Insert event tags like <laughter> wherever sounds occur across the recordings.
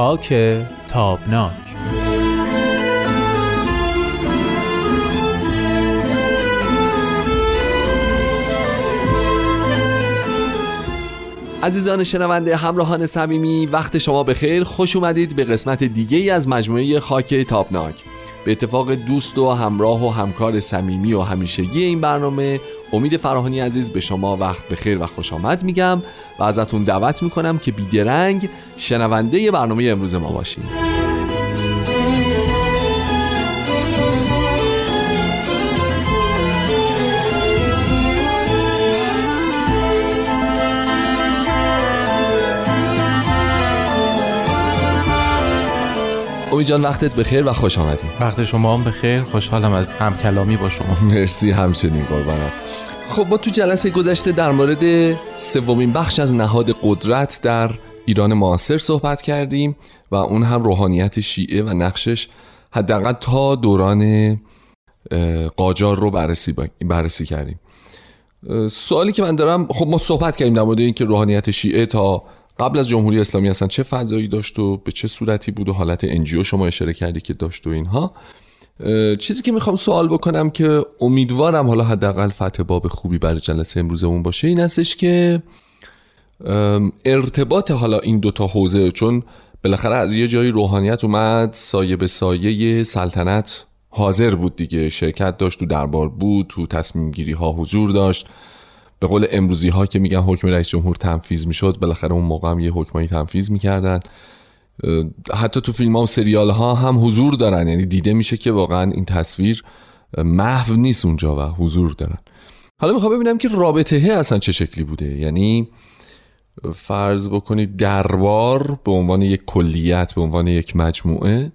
خاک تابناک. عزیزان شنونده همراهان صمیمی وقت شما بخیر. خوش اومدید به قسمت دیگه ای از مجموعه خاک تابناک. به اتفاق دوست و همراه و همکار صمیمی و همیشگی این برنامه امید فراهانی عزیز به شما وقت بخیر و خوش آمد میگم و ازتون دعوت می‌کنم که بیدرنگ شنونده برنامه امروز ما باشیم امید جان وقتت بخیر و خوش آمدی. وقت شما هم بخیر. خوشحالم از همکلامی با شما. مرسی همچنین قربانم خب ما تو جلسه گذشته در مورد سومین بخش از نهاد قدرت در ایران معاصر صحبت کردیم و اون هم روحانیت شیعه و نقشش حداقل تا دوران قاجار رو بررسی, بررسی کردیم. سوالی که من دارم خب ما صحبت کردیم در مورد اینکه روحانیت شیعه تا قبل از جمهوری اسلامی اصلا چه فضایی داشت و به چه صورتی بود و حالت انجیو شما اشاره کردی که داشت و اینها. چیزی که می‌خوام سوال بکنم که امیدوارم حالا حداقل فتح باب خوبی برای جلسه امروزمون باشه این هستش که ارتباط حالا این دوتا حوزه چون بالاخره از یه جایی روحانیت اومد سایه به سایه سلطنت حاضر بود دیگه شرکت داشت تو دربار بود تو تصمیم گیری ها حضور داشت. به قول امروزی ها که میگن حکم رئیس جمهور تنفیذ می‌شد بالاخره اون موقع هم یه حکمایی تنفیذ می‌کردن. حتی تو فیلم ها و سریال ها هم حضور دارن. یعنی دیده میشه که واقعا این تصویر محو نیست اونجا و حضور دارن. حالا می‌خوام ببینم که رابطه اصلا چه شکلی بوده. یعنی فرض بکنید دربار به عنوان یک کلیت به عنوان یک مجموعه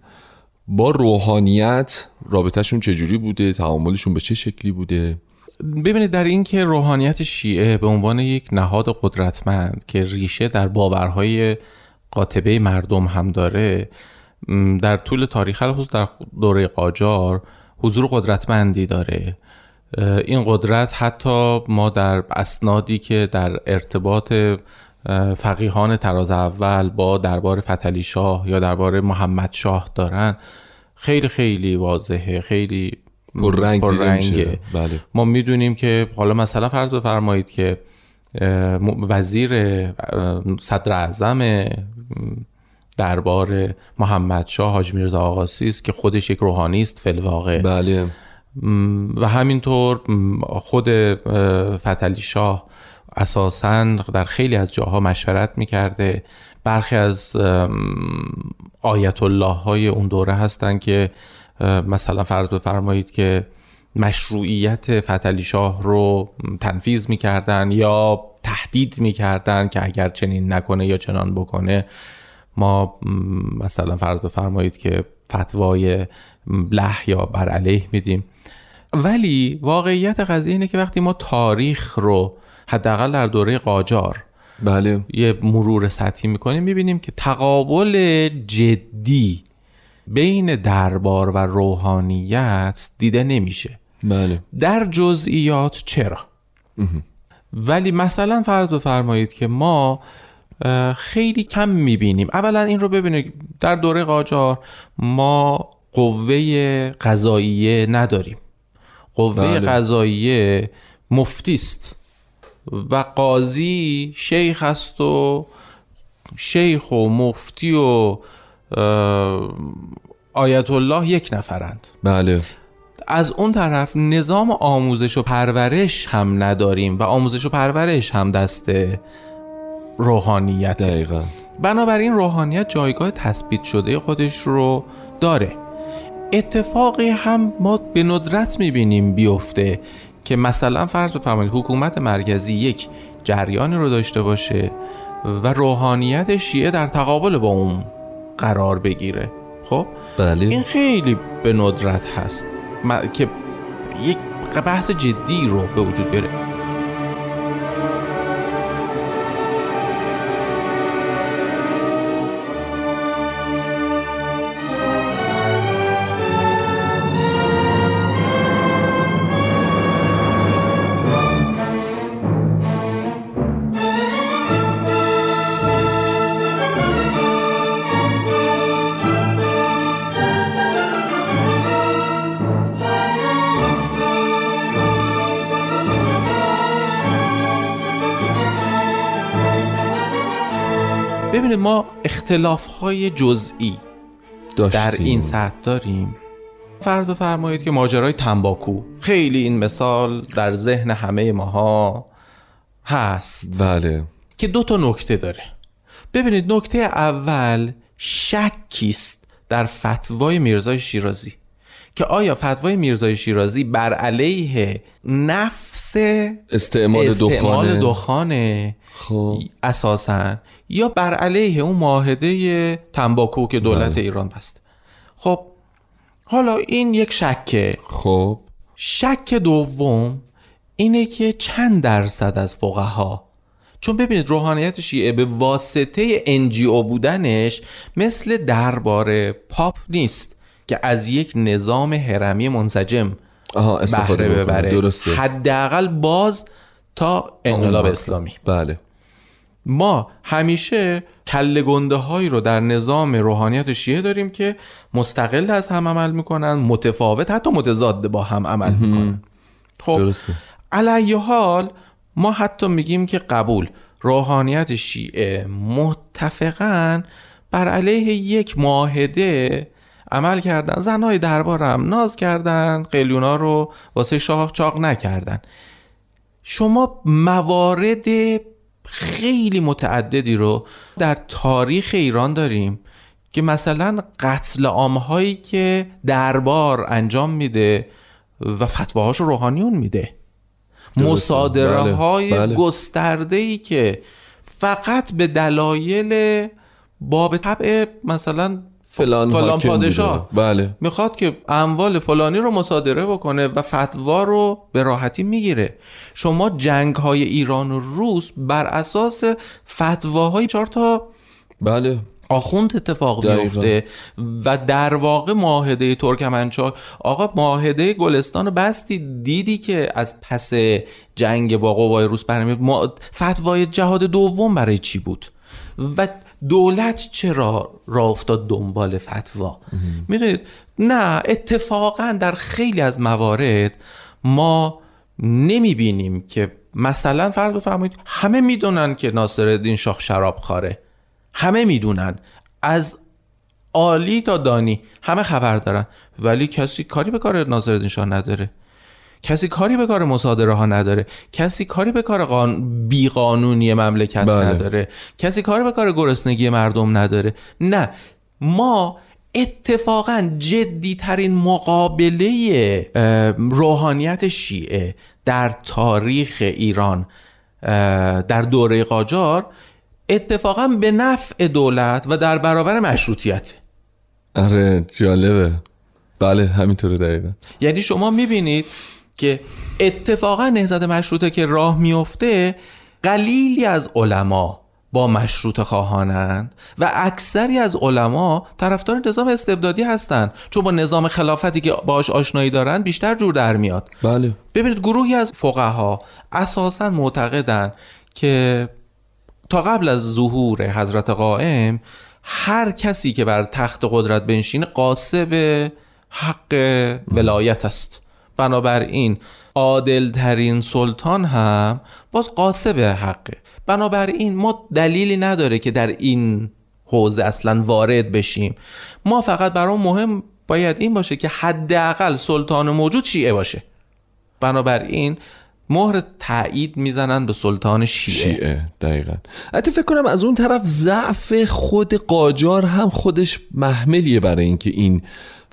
با روحانیت رابطهشون چجوری بوده؟ تعاملشون به چه شکلی بوده؟ ببینید در این که روحانیت شیعه به عنوان یک نهاد قدرتمند که ریشه در باورهای قاطبه مردم هم داره در طول تاریخ خصوص در دوره قاجار حضور قدرتمندی داره. این قدرت حتی ما در اسنادی که در ارتباط فقیهان تراز اول با دربار فتلی شاه یا دربار محمد شاه دارن خیلی خیلی واضحه خیلی پررنگ رنگ بله. ما می‌دونیم که حالا مثلا فرض بفرمایید که وزیر صدر اعظم دربار محمد شاه حاج میرزا آقاسی است که خودش یک روحانی است فی الواقع بله و همینطور خود فتلی شاه اساسا در خیلی از جاها مشورت می‌کرده. برخی از آیت الله های اون دوره هستند که مثلا فرض بفرمایید که مشروعیت فتلی شاه رو تنفیز می‌کردن یا تهدید می‌کردن که اگر چنین نکنه یا چنان بکنه ما مثلا فرض بفرمایید که فتوای لح یا بر علیه میدیم. ولی واقعیت قضیه اینه که وقتی ما تاریخ رو حداقل در دوره قاجار بله. یه مرور سطحی می‌کنیم می‌بینیم که تقابل جدی بین دربار و روحانیت دیده نمیشه. بله. در جزئیات چرا؟ ولی مثلا فرض بفرمایید که ما خیلی کم می‌بینیم. اولا این رو ببینید در دوره قاجار ما قوه قضاییه نداریم. قوه بله. قضاییه مفتی است و قاضی شیخ است و شیخ و مفتی و آیت الله یک نفرند. بله. از اون طرف نظام آموزش و پرورش هم نداریم و آموزش و پرورش هم دست روحانیت دقیقا. بنابراین روحانیت جایگاه تثبیت شده خودش رو داره. اتفاقی هم ما به ندرت می‌بینیم بیفته که مثلا فرض بفرمایید حکومت مرکزی یک جریانی رو داشته باشه و روحانیت شیعه در تقابل با اون قرار بگیره. خب؟ بله. این خیلی به ندرت هست. که یک بحث جدی رو به وجود بیاره. ما اختلاف های جزئی در داشتیم. این سطح داریم. فرض بفرمایید که ماجرای تنباکو خیلی این مثال در ذهن همه ماها هست. بله. که دو تا نکته داره. ببینید نکته اول شکی است در فتوای میرزای شیرازی. که آیا فتوای میرزای شیرازی بر علیه نفس استعمال, استعمال دخانه؟ دخانه خب. اساسا؟ یا بر علیه اون معاهده تنباکو که دولت بله. ایران بسته؟ خب حالا این یک شکه. خب. شک دوم اینه که چند درصد از فقها چون ببینید روحانیت شیعه به واسطه انجیو بودنش مثل دربار پاپ نیست. که از یک نظام هرمی منسجم آها استفاده بهره. ببره. درسته. حداقل باز تا انقلاب اسلامی. بله. ما همیشه کله گنده هایی رو در نظام روحانیت شیعه داریم که مستقل از هم عمل می‌کنن متفاوت حتی متضاد با هم عمل می‌کنن. خب درسته. علیه حال ما حتی میگیم که قبول. روحانیت شیعه متفقا بر علیه یک معاهده عمل کردن زنهای دربار هم ناز کردن قلیونا رو واسه شاه چاق نکردن شما موارد خیلی متعددی رو در تاریخ ایران داریم که مثلا قتل عامهایی که دربار انجام میده و فتواهاش رو روحانیون میده. مصادره های بله، بله. گسترده ای که فقط به دلایل باب طبع مثلا فلان, فلان پادشاه. بله. می‌خواد که اموال فلانی رو مصادره بکنه و فتوا رو به راحتی می‌گیره. شما جنگ های ایران و روس بر اساس فتواهای چهار تا بله. آخوند اتفاق. میفته و در واقع معاهده ترکمنچای آقا معاهده گلستان رو بستی. دیدی که از پس جنگ با قوای روس برمی ما فتوای جهاد دوم برای چی بود؟ و دولت چرا را افتاد دنبال فتوا؟ می‌دونید؟ نه اتفاقا در خیلی از موارد ما نمی‌بینیم که مثلا فرض بفرمایید همه می‌دونن که ناصرالدین شاه شراب خاره همه می‌دونن. از عالی تا دانی همه خبر دارن. ولی کسی کاری به کار ناصرالدین شاه نداره. کسی کاری به کار مصادره ها نداره. کسی کاری به کار قان... بیقانونی مملکت بله. نداره. کسی کاری به کار گرسنگی مردم نداره. نه. ما اتفاقا جدی ترین مقابله روحانیت شیعه در تاریخ ایران در دوره قاجار اتفاقا به نفع دولت و در برابر مشروطیت. آره جالبه. بله همینطوره دقیقا. یعنی شما می‌بینید که اتفاقا نهضت مشروطه که راه میفته قلیلی از علما با مشروط خواهانند و اکثری از علما طرفدار نظام استبدادی هستند. چون با نظام خلافتی که باش آشنایی دارند بیشتر جور در میاد. بله. ببینید گروهی از فقها اساسا معتقدند که تا قبل از ظهور حضرت قائم هر کسی که بر تخت قدرت بنشینه قاسب حق ولایت است. بنابراین عادل ترین سلطان هم باز قاسب حقه. بنابراین ما دلیلی نداره که در این حوزه اصلا وارد بشیم. ما فقط برام مهم باید این باشه که حداقل سلطان موجود شیعه باشه. بنابراین مهر تایید می‌زنن به سلطان شیعه, شیعه دقیقا. حتی فکر کنم از اون طرف ضعف خود قاجار هم خودش محملیه برای اینکه این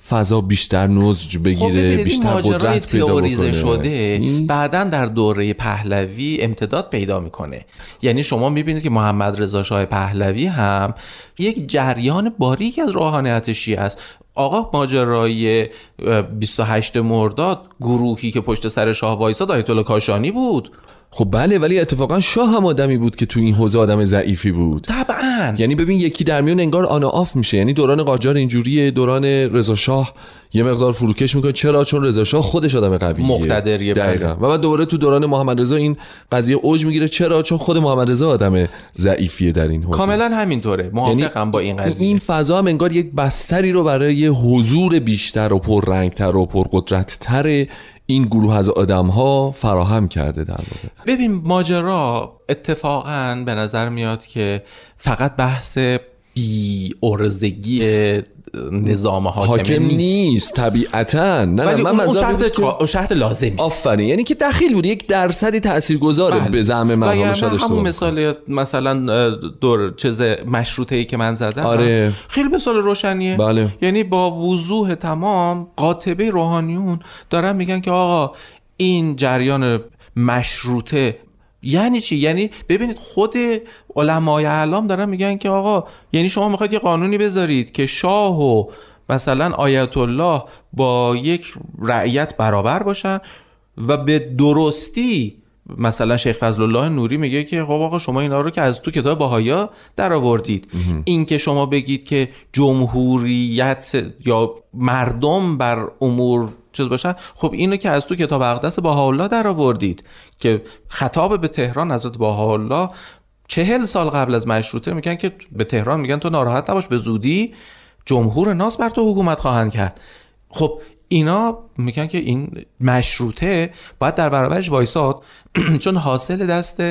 فضا بیشتر نضج خب بگیره این بیشتر قدرت پیدا بکنه. شده بعدا در دوره پهلوی امتداد پیدا می‌کنه. یعنی شما می‌بینید که محمد رضا شاه پهلوی هم یک جریان باریک از روحانیت شیعه است. آقا ماجرای اه، 28 مرداد گروهی که پشت سر شاه وایساد آیت الله کاشانی بود. خب بله ولی اتفاقا شاه هم آدمی بود که تو این حوزه آدم ضعیفی بود. طبعا. یعنی ببین یکی در میون انگار آن آف میشه. یعنی دوران قاجار اینجوریه دوران رضا شاه یه مقدار فروکش می‌کنه. چرا؟ چون رضا شاه خودش آدم قویه. مقتدریه،. دقیقاً. و بعد دوباره تو دوران محمد رضا این قضیه اوج می‌گیره. چرا؟ چون خود محمد رضا آدم ضعیفیه در این حوزه. کاملا همینطوره. موافقم با این یعنی قضیه. این فضا هم انگار یک بستری رو برای حضور بیشتر و پررنگتر و پرقدرتتر این گروه از آدم ها فراهم کرده در واقع. ببین ماجرا اتفاقا به نظر میاد که فقط بحث بی ارزگی نظام حاکم, حاکم نیست طبیعتا نه ولی من اون, شرط, که- شرط لازمی است. آفرین یعنی که دخیل بود یک درصدی تاثیرگذاره بله. به زعم وگرنه شاد اشتباه همون. مثال مثلا دور چیز مشروطه ای که من زدم آره. خیلی مثال روشنیه بله. یعنی با وضوح تمام قاطبه روحانیون دارن میگن که آقا این جریان مشروطه یعنی چی؟ یعنی ببینید خود علمای اعلام دارن میگن که آقا یعنی شما می‌خواید یه قانونی بذارید که شاه و مثلا آیت الله با یک رعیت برابر باشن و به درستی مثلا شیخ فضل الله نوری میگه که خب آقا شما اینا رو که از تو کتاب بهایا در آوردید این که شما بگید که جمهوریت یا مردم بر امور چیز باشن. خب اینو که از تو کتاب اقدس بهاءالله در آوردید که خطاب به تهران حضرت بهاءالله چهل سال قبل از مشروطه میگن که به تهران میگن تو ناراحت نباش به زودی جمهور ناس بر تو حکومت خواهند کرد. خب اینا میگن که این مشروطه باید در برابرش وایساد. <clears throat> چون حاصل دست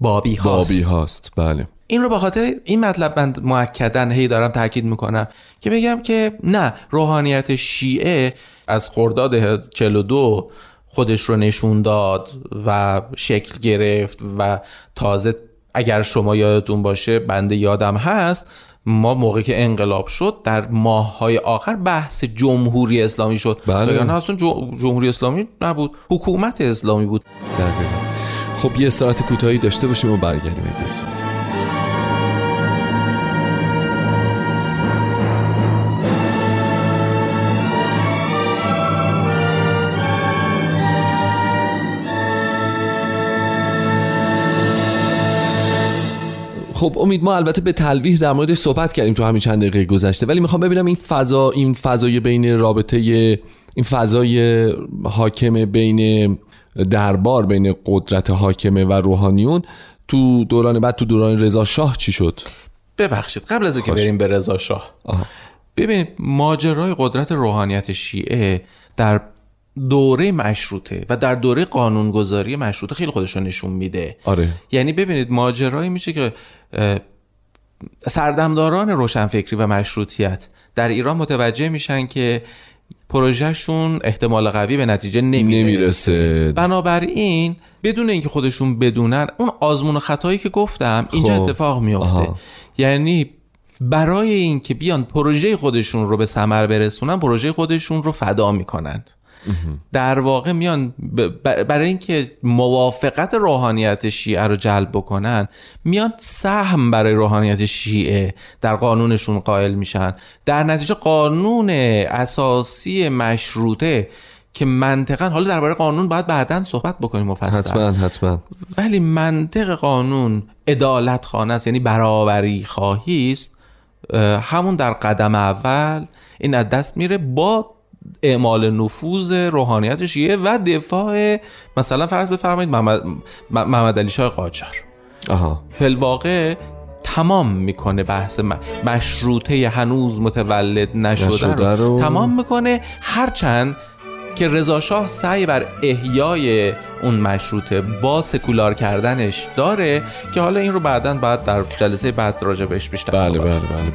بابی هاست. بابی هاست بله. این رو به خاطر این مطلب من معکدن هی دارم تاکید می‌کنم که بگم که نه روحانیت شیعه از خرداد 42 خودش رو نشون داد و شکل گرفت و تازه اگر شما یادتون باشه بنده یادم هست ما موقعی که انقلاب شد در ماههای آخر بحث جمهوری اسلامی شد. بله. اصلا جمهوری اسلامی نبود حکومت اسلامی بود. دقیقا. خب یه استراحت کوتاهی داشته باشیم و برگردیم اگه. خب امید ما البته به تلویح در موردش صحبت کردیم تو همین چند دقیقه گذشته ولی می‌خوام ببینم این فضا این فضای بین رابطه این فضای حاکم بین دربار بین قدرت حاکمه و روحانیون تو دوران بعد تو دوران رضا شاه چی شد ببخشید قبل از اینکه خواهش. بریم به رضا شاه. ببینید ماجرای قدرت روحانیت شیعه در دوره مشروطه و در دوره قانونگذاری مشروطه خیلی خودش رو نشون میده آره یعنی ببینید ماجرایی میشه که سردمداران روشنفکری و مشروطیت در ایران متوجه میشن که پروژهشون احتمال قوی به نتیجه نمیره نمی‌رسه بنابراین بدون اینکه خودشون بدونن اون آزمون و خطایی که گفتم اینجا خب. اتفاق میفته آها. یعنی برای اینکه بیان پروژه خودشون رو به ثمر برسونن پروژه خودشون رو فدا می‌کنن در واقع میان برای اینکه موافقت روحانیت شیعه رو جلب بکنن میان سهم برای روحانیت شیعه در قانونشون قائل میشن. در نتیجه قانون اساسی مشروطه که منطقا حالا درباره قانون باید بعدا صحبت بکنیم مفصل. حتما حتما. ولی منطق قانون عدالت خانه است یعنی برابری خواهی است. همون در قدم اول این از دست میره با اعمال نفوذ روحانیت شیعه و دفاع مثلا فرض بفرمایید محمد, محمد علی شاه قاجار آها. فلواقع تمام می‌کنه بحث مشروطه هنوز متولد نشده, رو. رو. تمام می‌کنه. هرچند که رضا شاه سعی بر احیای اون مشروطه با سکولار کردنش داره که حالا این رو بعدا بعد در جلسه بعد راجع بهش بیشتر بله بله بله.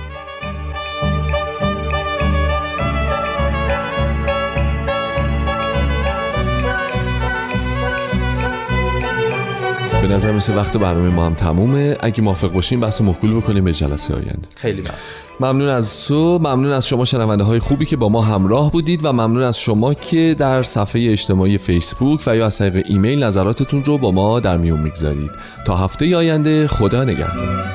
نظر مثل وقت برنامه ما هم تمومه. اگه موافق باشیم بحث محکول بکنیم به جلسه آینده. خیلی ممنون. ممنون از تو. ممنون از شما شنونده های خوبی که با ما همراه بودید و ممنون از شما که در صفحه اجتماعی فیسبوک و یا از طریق ایمیل نظراتتون رو با ما در میون می‌گذارید. تا هفته آینده خدا نگهدار.